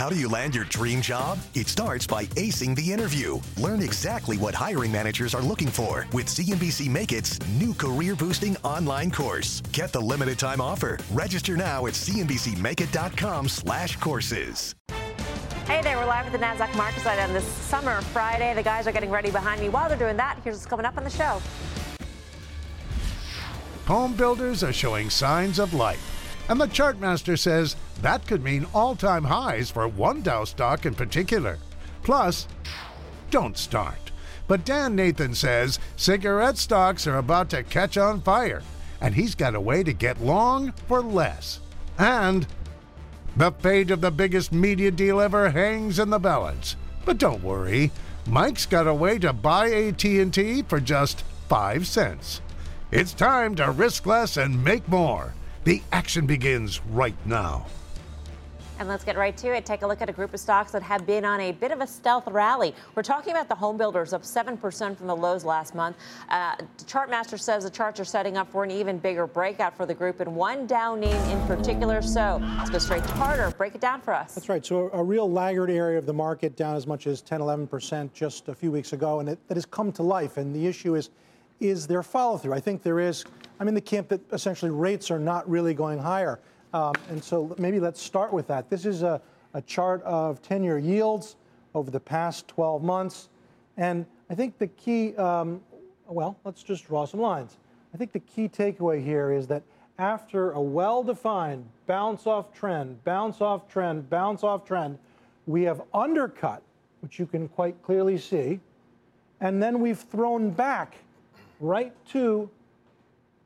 How do you land your dream job? It starts by acing the interview. Learn exactly what hiring managers are looking for with CNBC Make It's new career boosting online course. Get the limited time offer. Register now at cnbcmakeit.com slash courses. Hey there, we're live at the NASDAQ market site on this summer Friday. The guys are getting ready behind me. While they're doing that, here's what's coming up on the show. Home builders are showing signs of life. And the Chartmaster says that could mean all time highs for one Dow stock in particular. Plus, don't start. But Dan Nathan says cigarette stocks are about to catch on fire, and he's got a way to get long for less. And the fate of the biggest media deal ever hangs in the balance. But don't worry, Mike's got a way to buy AT&T for just 5 cents. It's time to risk less and make more. The action begins right now. And let's get right to it. Take a look at a group of stocks that have been on a bit of a stealth rally. We're talking about the home builders up 7% from the lows last month. Uh, Chartmaster says the charts are setting up for an even bigger breakout for the group and one Dow name in particular. So let's go straight to Carter. Break it down for us. That's right. So a real laggard area of the market down as much as 10, 11% just a few weeks ago. And it, that has come to life. And the issue is, is there follow through? I think there is. I'm in the camp that essentially rates are not really going higher. Um, and so maybe let's start with that. This is a, a chart of 10 year yields over the past 12 months. And I think the key, um, well, let's just draw some lines. I think the key takeaway here is that after a well defined bounce off trend, bounce off trend, bounce off trend, we have undercut, which you can quite clearly see, and then we've thrown back right to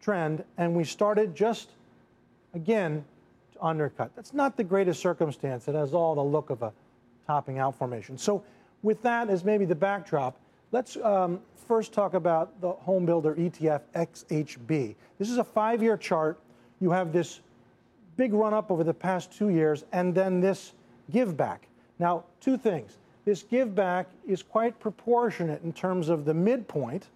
trend, and we started just again undercut. That's not the greatest circumstance. It has all the look of a topping out formation. So, with that as maybe the backdrop, let's um, first talk about the home builder ETF XHB. This is a five year chart. You have this big run up over the past two years, and then this give back. Now, two things. This give back is quite proportionate in terms of the midpoint.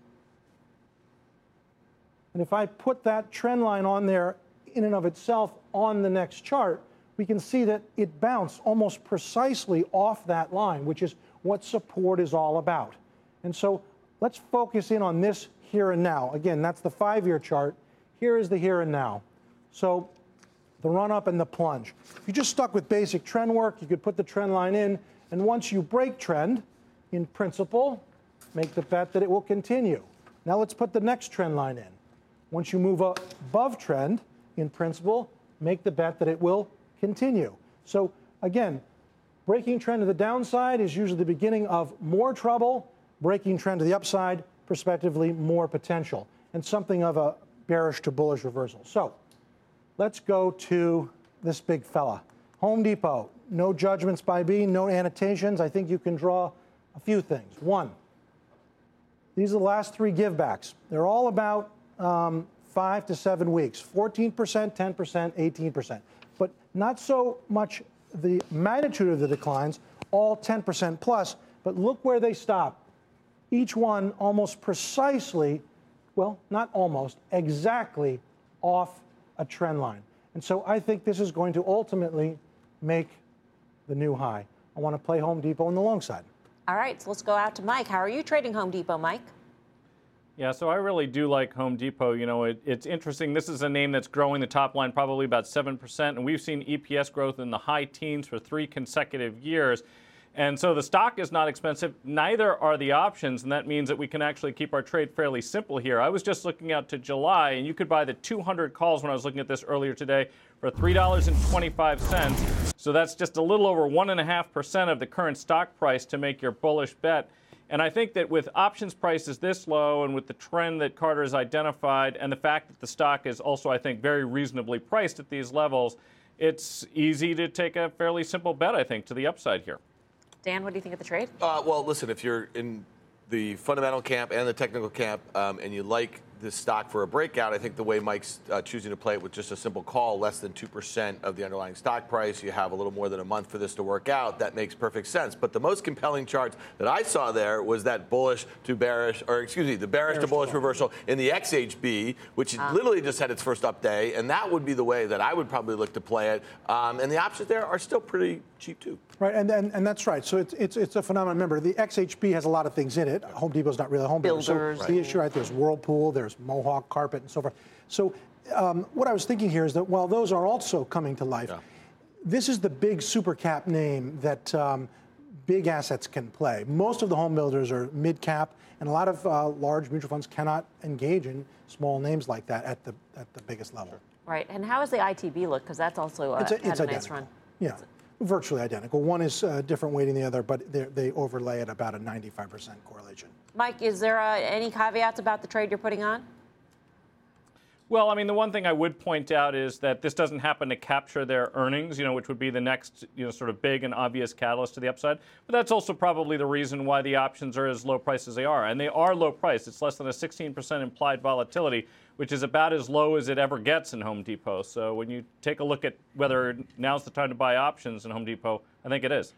And if I put that trend line on there in and of itself on the next chart, we can see that it bounced almost precisely off that line, which is what support is all about. And so let's focus in on this here and now. Again, that's the five year chart. Here is the here and now. So the run up and the plunge. If you just stuck with basic trend work, you could put the trend line in, and once you break trend, in principle, make the bet that it will continue. Now let's put the next trend line in. Once you move above trend, in principle, make the bet that it will continue. So again, breaking trend to the downside is usually the beginning of more trouble. Breaking trend to the upside, prospectively, more potential, and something of a bearish to bullish reversal. So let's go to this big fella. Home Depot, no judgments by B, no annotations. I think you can draw a few things. One, these are the last three givebacks. They're all about um, five to seven weeks 14%, 10%, 18%. But not so much the magnitude of the declines, all 10% plus, but look where they stop. Each one almost precisely, well, not almost, exactly off a trend line. And so I think this is going to ultimately make the new high. I want to play Home Depot on the long side. All right, so let's go out to Mike. How are you trading Home Depot, Mike? Yeah, so I really do like Home Depot. You know, it, it's interesting. This is a name that's growing the top line probably about 7%, and we've seen EPS growth in the high teens for three consecutive years. And so the stock is not expensive. Neither are the options, and that means that we can actually keep our trade fairly simple here. I was just looking out to July, and you could buy the 200 calls when I was looking at this earlier today for $3.25. So that's just a little over 1.5% of the current stock price to make your bullish bet. And I think that with options prices this low and with the trend that Carter has identified and the fact that the stock is also, I think, very reasonably priced at these levels, it's easy to take a fairly simple bet, I think, to the upside here. Dan, what do you think of the trade? Uh, well, listen, if you're in the fundamental camp and the technical camp um, and you like this stock for a breakout, I think the way Mike's uh, choosing to play it with just a simple call, less than 2% of the underlying stock price, you have a little more than a month for this to work out. That makes perfect sense. But the most compelling charts that I saw there was that bullish to bearish, or excuse me, the bearish, bearish to bullish reversal in the XHB, which ah. literally just had its first up day. And that would be the way that I would probably look to play it. Um, and the options there are still pretty cheap too. Right, and, and, and that's right. So it's, it's, it's a phenomenon. Remember, the XHB has a lot of things in it. Home Depot's not really a home builder. Builders. So the issue, right, there's Whirlpool, there's Mohawk Carpet, and so forth. So um, what I was thinking here is that while those are also coming to life, Yeah. this is the big super cap name that um, big assets can play. Most of the home builders are mid cap, and a lot of uh, large mutual funds cannot engage in small names like that at the, at the biggest level. Right. And how does the ITB look? Because that's also uh, It's, a, had it's a nice run. Yeah, virtually identical. One is uh, different weighting than the other, but they overlay at about a 95% correlation. Mike, is there uh, any caveats about the trade you're putting on? Well, I mean, the one thing I would point out is that this doesn't happen to capture their earnings, you know, which would be the next, you know, sort of big and obvious catalyst to the upside. But that's also probably the reason why the options are as low priced as they are. And they are low priced. It's less than a 16% implied volatility, which is about as low as it ever gets in Home Depot. So when you take a look at whether now's the time to buy options in Home Depot, I think it is.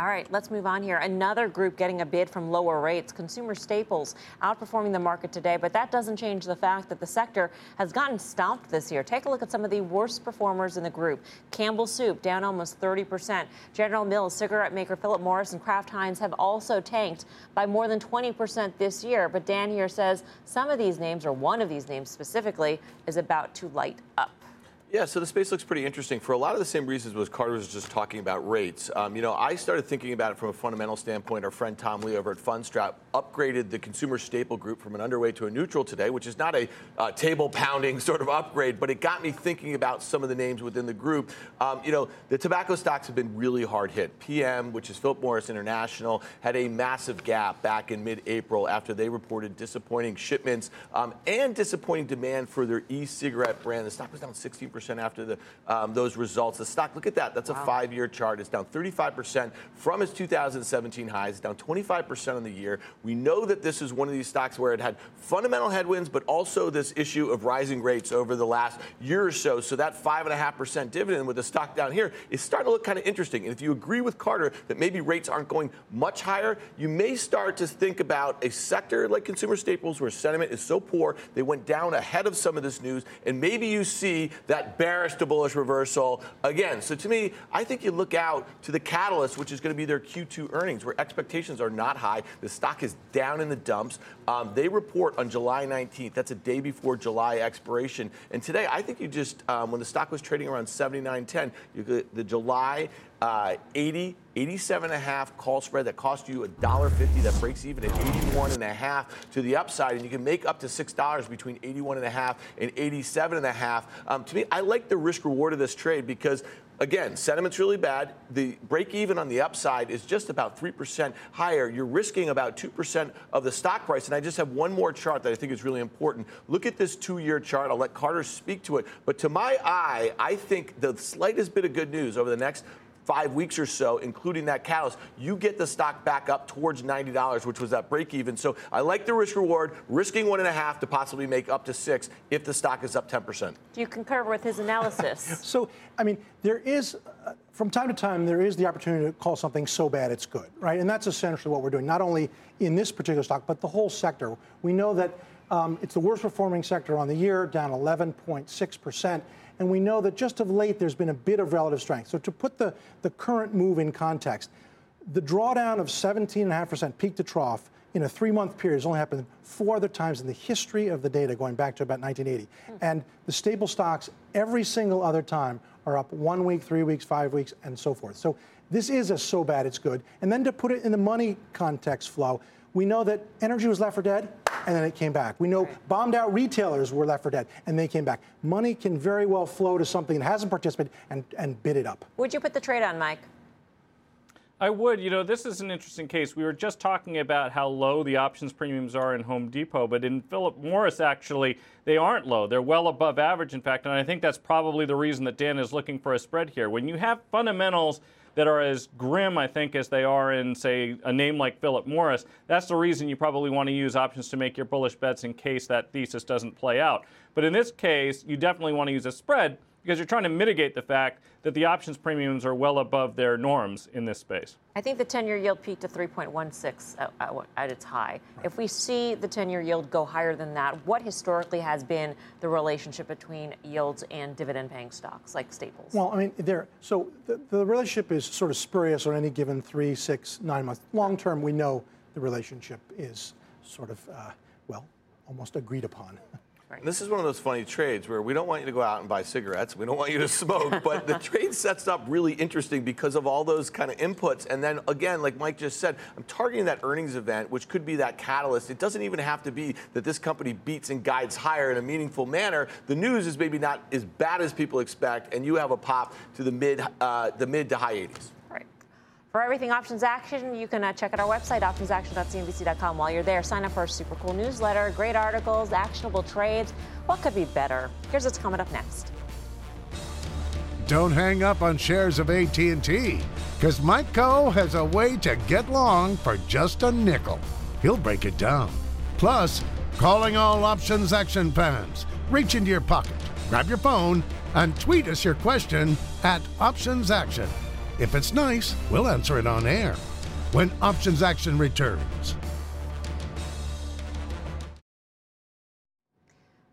All right, let's move on here. Another group getting a bid from lower rates, consumer staples, outperforming the market today, but that doesn't change the fact that the sector has gotten stomped this year. Take a look at some of the worst performers in the group. Campbell Soup down almost 30%. General Mills, cigarette maker Philip Morris, and Kraft Heinz have also tanked by more than 20% this year. But Dan here says some of these names, or one of these names specifically, is about to light up. Yeah, so the space looks pretty interesting for a lot of the same reasons was Carter was just talking about rates. Um, you know, I started thinking about it from a fundamental standpoint. Our friend Tom Lee over at Fundstrat upgraded the consumer staple group from an underweight to a neutral today, which is not a uh, table pounding sort of upgrade, but it got me thinking about some of the names within the group. Um, you know, the tobacco stocks have been really hard hit. PM, which is Philip Morris International, had a massive gap back in mid-April after they reported disappointing shipments um, and disappointing demand for their e-cigarette brand. The stock was down 16% after the, um, those results. The stock, look at that. That's a five-year chart. It's down 35% from its 2017 highs. It's down 25% on the year. We know that this is one of these stocks where it had fundamental headwinds, but also this issue of rising rates over the last year or so. So that 5.5% dividend with the stock down here is starting to look kind of interesting. And if you agree with Carter that maybe rates aren't going much higher, you may start to think about a sector like consumer staples where sentiment is so poor, they went down ahead of some of this news, and maybe you see that bearish to bullish reversal again. So to me, I think you look out to the catalyst, which is going to be their Q2 earnings, where expectations are not high. The stock is down in the dumps. Um, they report on July 19th. That's a day before July expiration. And today, I think you just, um, when the stock was trading around 79.10, you the July uh, 80, 87 and a half call spread that costs you $1.50 that breaks even at 81 and a half to the upside, and you can make up to $6 between 81 and a half and 87 and a half. Um, to me, I like the risk reward of this trade because Again, sentiment's really bad. The break even on the upside is just about 3% higher. You're risking about 2% of the stock price. And I just have one more chart that I think is really important. Look at this two year chart. I'll let Carter speak to it. But to my eye, I think the slightest bit of good news over the next five weeks or so, including that catalyst, you get the stock back up towards $90, which was that break even. So I like the risk reward, risking one and a half to possibly make up to six if the stock is up 10%. Do you concur with his analysis? So, I mean, there is, uh, from time to time, there is the opportunity to call something so bad it's good, right? And that's essentially what we're doing, not only in this particular stock, but the whole sector. We know that um, it's the worst performing sector on the year, down 11.6%. And we know that just of late, there's been a bit of relative strength. So, to put the, the current move in context, the drawdown of 17.5% peak to trough in a three month period has only happened four other times in the history of the data going back to about 1980. Hmm. And the staple stocks, every single other time, are up one week, three weeks, five weeks, and so forth. So this is a so bad it's good. And then to put it in the money context flow, we know that energy was left for dead and then it came back. We know bombed out retailers were left for dead and they came back. Money can very well flow to something that hasn't participated and, and bid it up. Would you put the trade on, Mike? I would. You know, this is an interesting case. We were just talking about how low the options premiums are in Home Depot, but in Philip Morris, actually, they aren't low. They're well above average, in fact, and I think that's probably the reason that Dan is looking for a spread here. When you have fundamentals that are as grim, I think, as they are in, say, a name like Philip Morris, that's the reason you probably want to use options to make your bullish bets in case that thesis doesn't play out. But in this case, you definitely want to use a spread because you're trying to mitigate the fact that the options premiums are well above their norms in this space. I think the 10 year yield peaked to 3.16 at, at its high. Right. If we see the 10 year yield go higher than that, what historically has been the relationship between yields and dividend paying stocks like Staples? Well, I mean, there. So the, the relationship is sort of spurious on any given three, six, nine months. Long term, we know the relationship is sort of, uh, well, almost agreed upon. Right. This is one of those funny trades where we don't want you to go out and buy cigarettes. We don't want you to smoke, but the trade sets up really interesting because of all those kind of inputs. And then again, like Mike just said, I'm targeting that earnings event, which could be that catalyst. It doesn't even have to be that this company beats and guides higher in a meaningful manner. The news is maybe not as bad as people expect, and you have a pop to the mid, uh, the mid to high 80s. For everything options action, you can uh, check out our website, optionsaction.cnbc.com. While you're there, sign up for our super cool newsletter, great articles, actionable trades. What could be better? Here's what's coming up next. Don't hang up on shares of AT&T, because Mike Khouw has a way to get long for just a nickel. He'll break it down. Plus, calling all options action fans. Reach into your pocket, grab your phone, and tweet us your question at options action. If it's nice, we'll answer it on air when Options Action returns.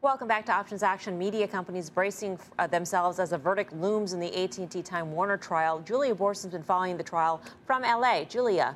Welcome back to Options Action. Media companies bracing uh, themselves as a verdict looms in the AT&T Time Warner trial. Julia Boorstin's been following the trial from LA. Julia.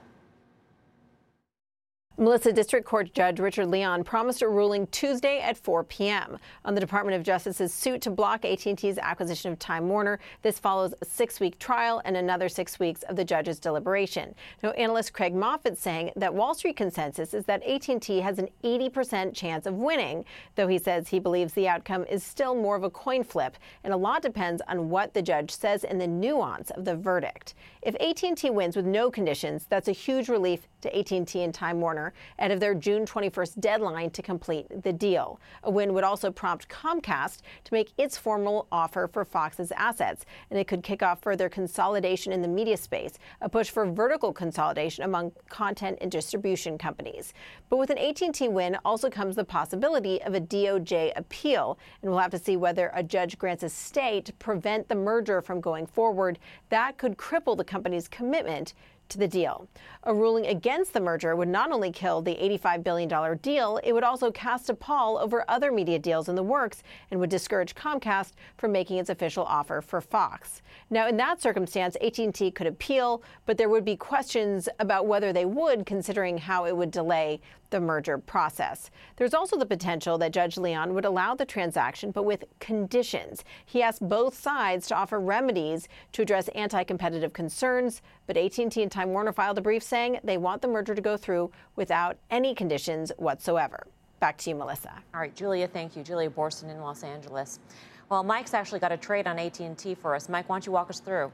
Melissa District Court Judge Richard Leon promised a ruling Tuesday at 4 p.m. on the Department of Justice's suit to block AT&T's acquisition of Time Warner. This follows a six-week trial and another six weeks of the judge's deliberation. Now, analyst Craig Moffett saying that Wall Street consensus is that AT&T has an 80% chance of winning, though he says he believes the outcome is still more of a coin flip, and a lot depends on what the judge says in the nuance of the verdict. If AT&T wins with no conditions, that's a huge relief to AT&T and Time Warner ahead of their June 21st deadline to complete the deal. A win would also prompt Comcast to make its formal offer for Fox's assets, and it could kick off further consolidation in the media space, a push for vertical consolidation among content and distribution companies. But with an AT&T win also comes the possibility of a DOJ appeal, and we'll have to see whether a judge grants a stay to prevent the merger from going forward. That could cripple the company's commitment to the deal. A ruling against the merger would not only kill the $85 billion deal, it would also cast a pall over other media deals in the works and would discourage Comcast from making its official offer for Fox. Now, in that circumstance, AT&T could appeal, but there would be questions about whether they would, considering how it would delay the merger process. There's also the potential that Judge Leon would allow the transaction, but with conditions. He asked both sides to offer remedies to address anti-competitive concerns, but AT&T and Time Warner filed a brief saying they want the merger to go through without any conditions whatsoever. Back to you, Melissa. All right, Julia, thank you. Julia Boorstin in Los Angeles. Well, Mike's actually got a trade on AT&T for us. Mike, why don't you walk us through?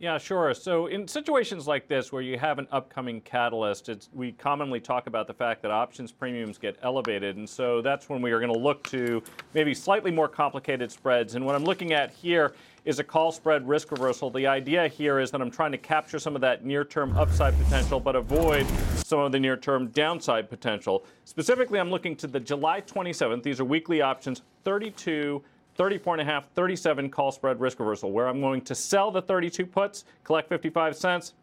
Yeah, sure. So in situations like this where you have an upcoming catalyst, we commonly talk about the fact that options premiums get elevated. And so that's when we are going to look to maybe slightly more complicated spreads. And what I'm looking at here is a call spread risk reversal. The idea here is that I'm trying to capture some of that near term upside potential, but avoid some of the near term downside potential. Specifically, I'm looking to the July 27th. These are weekly options, 32. 34 and a half, 37 call spread risk reversal, where I'm going to sell the 32 puts, collect 55 cents,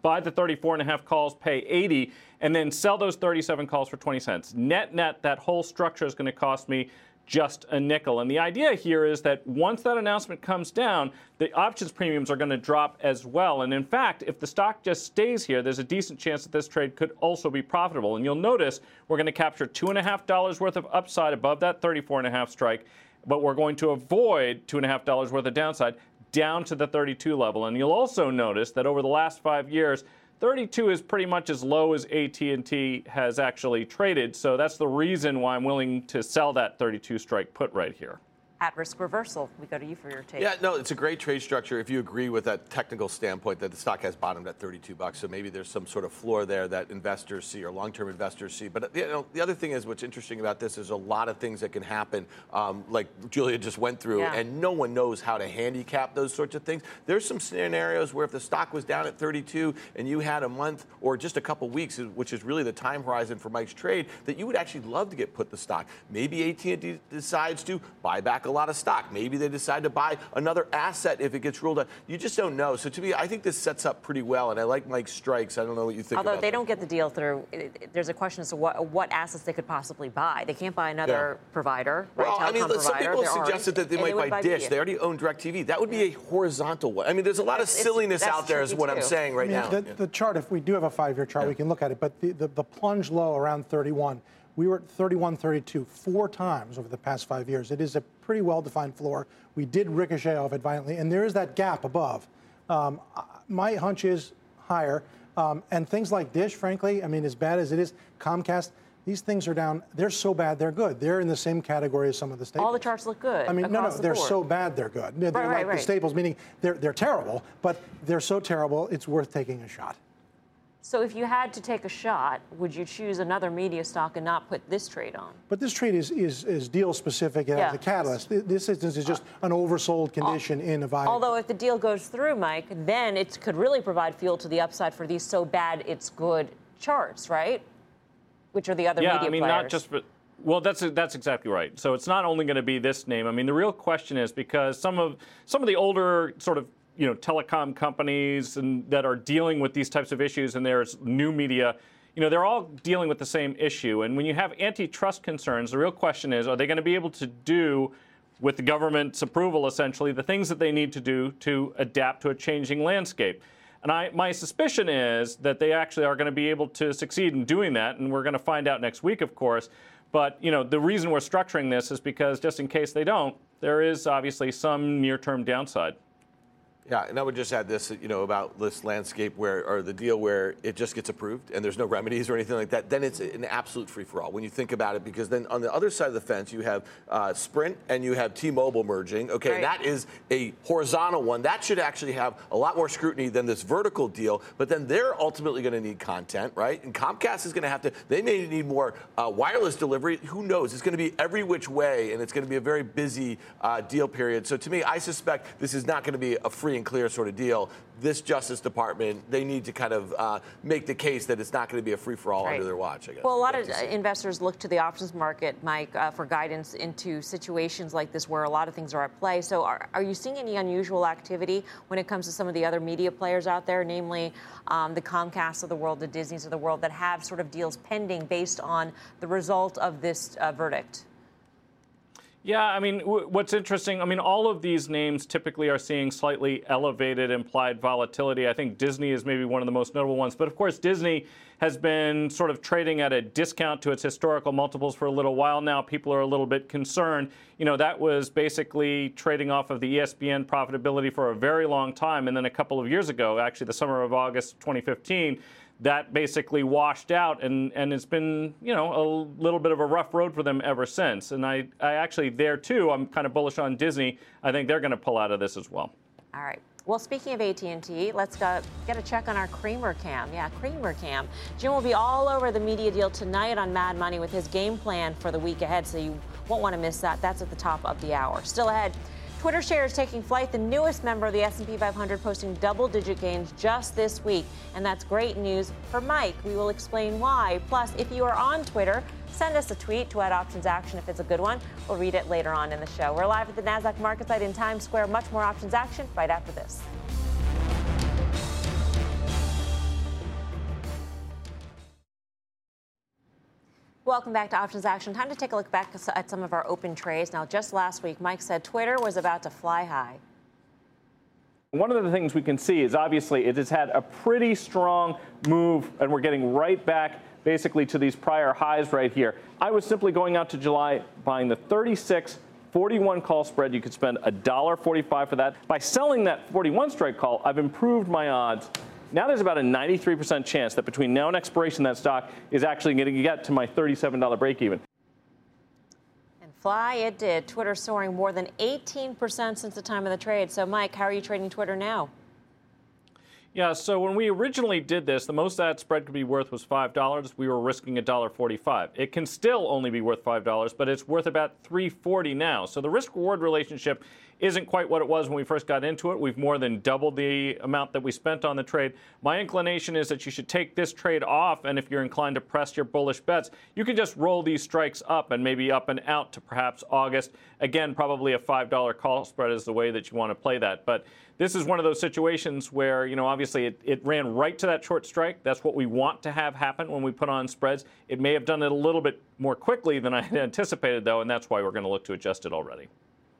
buy the 34 and a half calls, pay 80, and then sell those 37 calls for 20 cents. Net net, that whole structure is going to cost me just a nickel. And the idea here is that once that announcement comes down, the options premiums are going to drop as well. And in fact, if the stock just stays here, there's a decent chance that this trade could also be profitable. And you'll notice we're going to capture two and a half dollars worth of upside above that 34 and a half strike but we're going to avoid $2.5 worth of downside down to the 32 level. And you'll also notice that over the last five years, 32 is pretty much as low as AT&T has actually traded. So that's the reason why I'm willing to sell that 32 strike put right here at risk reversal. We go to you for your take. Yeah, no, it's a great trade structure if you agree with that technical standpoint that the stock has bottomed at 32 bucks. So maybe there's some sort of floor there that investors see or long-term investors see. But you know, the other thing is what's interesting about this is a lot of things that can happen, um, like Julia just went through, yeah. and no one knows how to handicap those sorts of things. There's some scenarios where if the stock was down at 32 and you had a month or just a couple weeks, which is really the time horizon for Mike's trade, that you would actually love to get put the stock. Maybe AT&T decides to buy back back a lot of stock. Maybe they decide to buy another asset if it gets ruled out. You just don't know. So to me, I think this sets up pretty well, and I like Mike's strikes. I don't know what you think. About. Although about they that. don't get the deal through, there's a question as to what, what assets they could possibly buy. They can't buy another Yeah. provider, right? Well, I mean, telecom some people There aren't, suggested that they might would buy Dish. media. They already own DirecTV. That would be a horizontal one. I mean, there's a lot of It's- it's- silliness that's out there, is tricky what I'm saying right I mean, now. The, Yeah. the chart, if we do have a five-year chart, we can look at it. But the, the, the plunge low around 31, we were at 31, 32 four times over the past five years. It is a pretty well-defined floor. We did ricochet off it violently, and there is that gap above. Um, my hunch is higher. Um, and things like Dish, frankly, I mean, as bad as it is, Comcast, these things are down. They're so bad, they're good. They're in the same category as some of the staples. All the charts look good. I mean, no, no, the they're board. so bad they're good. They're Right, right, like right. the staples, meaning they're, they're terrible, but they're so terrible, it's worth taking a shot. So if you had to take a shot, would you choose another media stock and not put this trade on? But this trade is, is, is deal specific and Yeah. has a catalyst. This instance is just an oversold condition in a volume. Although if the deal goes through, Mike, then it could really provide fuel to the upside for these so bad it's good charts, right? Which are the other yeah, media I mean, players. not just for. Well, that's that's exactly right. So it's not only going to be this name. I mean, the real question is because some of some of the older sort of you know telecom companies and that are dealing with these types of issues, and there's new media. You know, they're all dealing with the same issue. And when you have antitrust concerns, the real question is, are they going to be able to do with the government's approval, essentially, the things that they need to do to adapt to a changing landscape. And I, my suspicion is that they actually are going to be able to succeed in doing that, and we're going to find out next week, of course. But you know, the reason we're structuring this is because just in case they don't, there is obviously some near-term downside. Yeah, and I would just add this, you know, about this landscape where, or the deal where it just gets approved and there's no remedies or anything like that. Then it's an absolute free for all when you think about it, because then on the other side of the fence you have uh, Sprint and you have T-Mobile merging. Okay, Right. that is a horizontal one that should actually have a lot more scrutiny than this vertical deal. But then they're ultimately going to need content, right? And Comcast is going to have to. They may need more uh, wireless delivery. Who knows? It's going to be every which way, and it's going to be a very busy uh, deal period. So to me, I suspect this is not going to be a free and clear sort of deal. This Justice Department, they need to kind of uh, make the case that it's not going to be a free for all Right. under their watch. I guess. Well, a lot of have to see. investors look to the options market, Mike, uh, for guidance into situations like this where a lot of things are at play. So, are, are you seeing any unusual activity when it comes to some of the other media players out there, namely um, the Comcast of the world, the Disneys of the world, that have sort of deals pending based on the result of this uh, verdict? Yeah, I mean, w- what's interesting, I mean, all of these names typically are seeing slightly elevated implied volatility. I think Disney is maybe one of the most notable ones. But of course, Disney has been sort of trading at a discount to its historical multiples for a little while now. People are a little bit concerned. You know, that was basically trading off of the ESPN profitability for a very long time. And then a couple of years ago, actually the summer of August 2015, that basically washed out and, and it's been you know a little bit of a rough road for them ever since and I, I actually there too i'm kind of bullish on disney i think they're going to pull out of this as well All right. Well, speaking of AT&T, let's go, get a check on our Cramer Cam. Yeah, Cramer Cam. Jim will be all over the media deal tonight on Mad Money with his game plan for the week ahead, so you won't want to miss that. That's at the top of the hour. Still ahead, Twitter shares taking flight. The newest member of the S&P 500 posting double-digit gains just this week, and that's great news for Mike. We will explain why. Plus, if you are on Twitter, send us a tweet to add options action if it's a good one. We'll read it later on in the show. We're live at the Nasdaq Market Site in Times Square. Much more options action right after this. Welcome back to Options Action. Time to take a look back at some of our open trades. Now, just last week, Mike said Twitter was about to fly high. One of the things we can see is obviously it has had a pretty strong move, and we're getting right back basically to these prior highs right here. I was simply going out to July buying the 36 41 call spread. You could spend $1.45 for that. By selling that 41 strike call, I've improved my odds. Now there's about a 93% chance that between now and expiration, that stock is actually going to get to my $37 break even. And fly it did. Twitter soaring more than 18% since the time of the trade. So, Mike, how are you trading Twitter now? Yeah, so when we originally did this, the most that spread could be worth was $5. We were risking $1.45. It can still only be worth $5, but it's worth about $3.40 now. So the risk reward relationship isn't quite what it was when we first got into it. We've more than doubled the amount that we spent on the trade. My inclination is that you should take this trade off, and if you're inclined to press your bullish bets, you can just roll these strikes up and maybe up and out to perhaps August. Again, probably a $5 call spread is the way that you want to play that. But this is one of those situations where, you know, obviously it, it ran right to that short strike. That's what we want to have happen when we put on spreads. It may have done it a little bit more quickly than I had anticipated, though, and that's why we're going to look to adjust it already.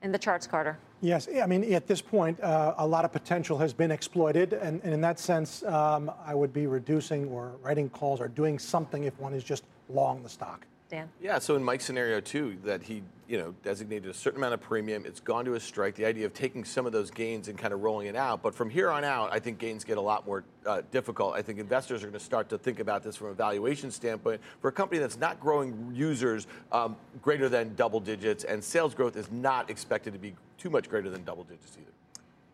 In the charts, Carter. Yes, I mean, at this point, uh, a lot of potential has been exploited. And, and in that sense, um, I would be reducing or writing calls or doing something if one is just long the stock. Dan? Yeah, so in Mike's scenario too, that he, you know, designated a certain amount of premium. It's gone to a strike. The idea of taking some of those gains and kind of rolling it out. But from here on out, I think gains get a lot more uh, difficult. I think investors are going to start to think about this from a valuation standpoint. For a company that's not growing users um, greater than double digits, and sales growth is not expected to be too much greater than double digits either.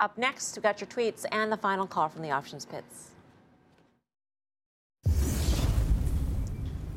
Up next, we've got your tweets and the final call from the options pits.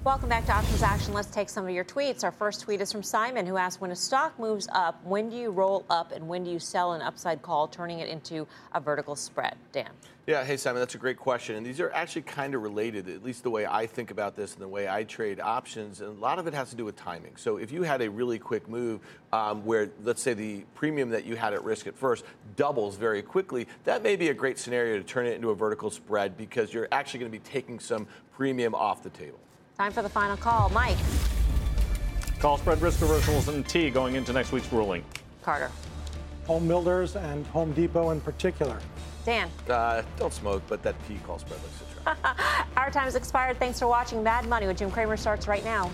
Welcome back to Options Action. Let's take some of your tweets. Our first tweet is from Simon, who asked When a stock moves up, when do you roll up and when do you sell an upside call, turning it into a vertical spread? Dan. Yeah, hey Simon, that's a great question. And these are actually kind of related, at least the way I think about this and the way I trade options. And a lot of it has to do with timing. So if you had a really quick move um, where, let's say, the premium that you had at risk at first doubles very quickly, that may be a great scenario to turn it into a vertical spread because you're actually going to be taking some premium off the table. Time for the final call. Mike. Call spread risk reversals and T going into next week's ruling. Carter. Home builders and Home Depot in particular. Dan. Uh, don't smoke, but that P call spread looks attractive. Our time has expired. Thanks for watching Mad Money with Jim Cramer starts right now.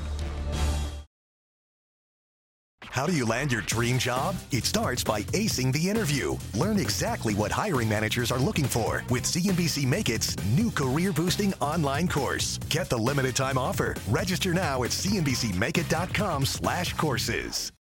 How do you land your dream job? It starts by acing the interview. Learn exactly what hiring managers are looking for with CNBC Make It's new career boosting online course. Get the limited time offer. Register now at cnbcmakeit.com slash courses.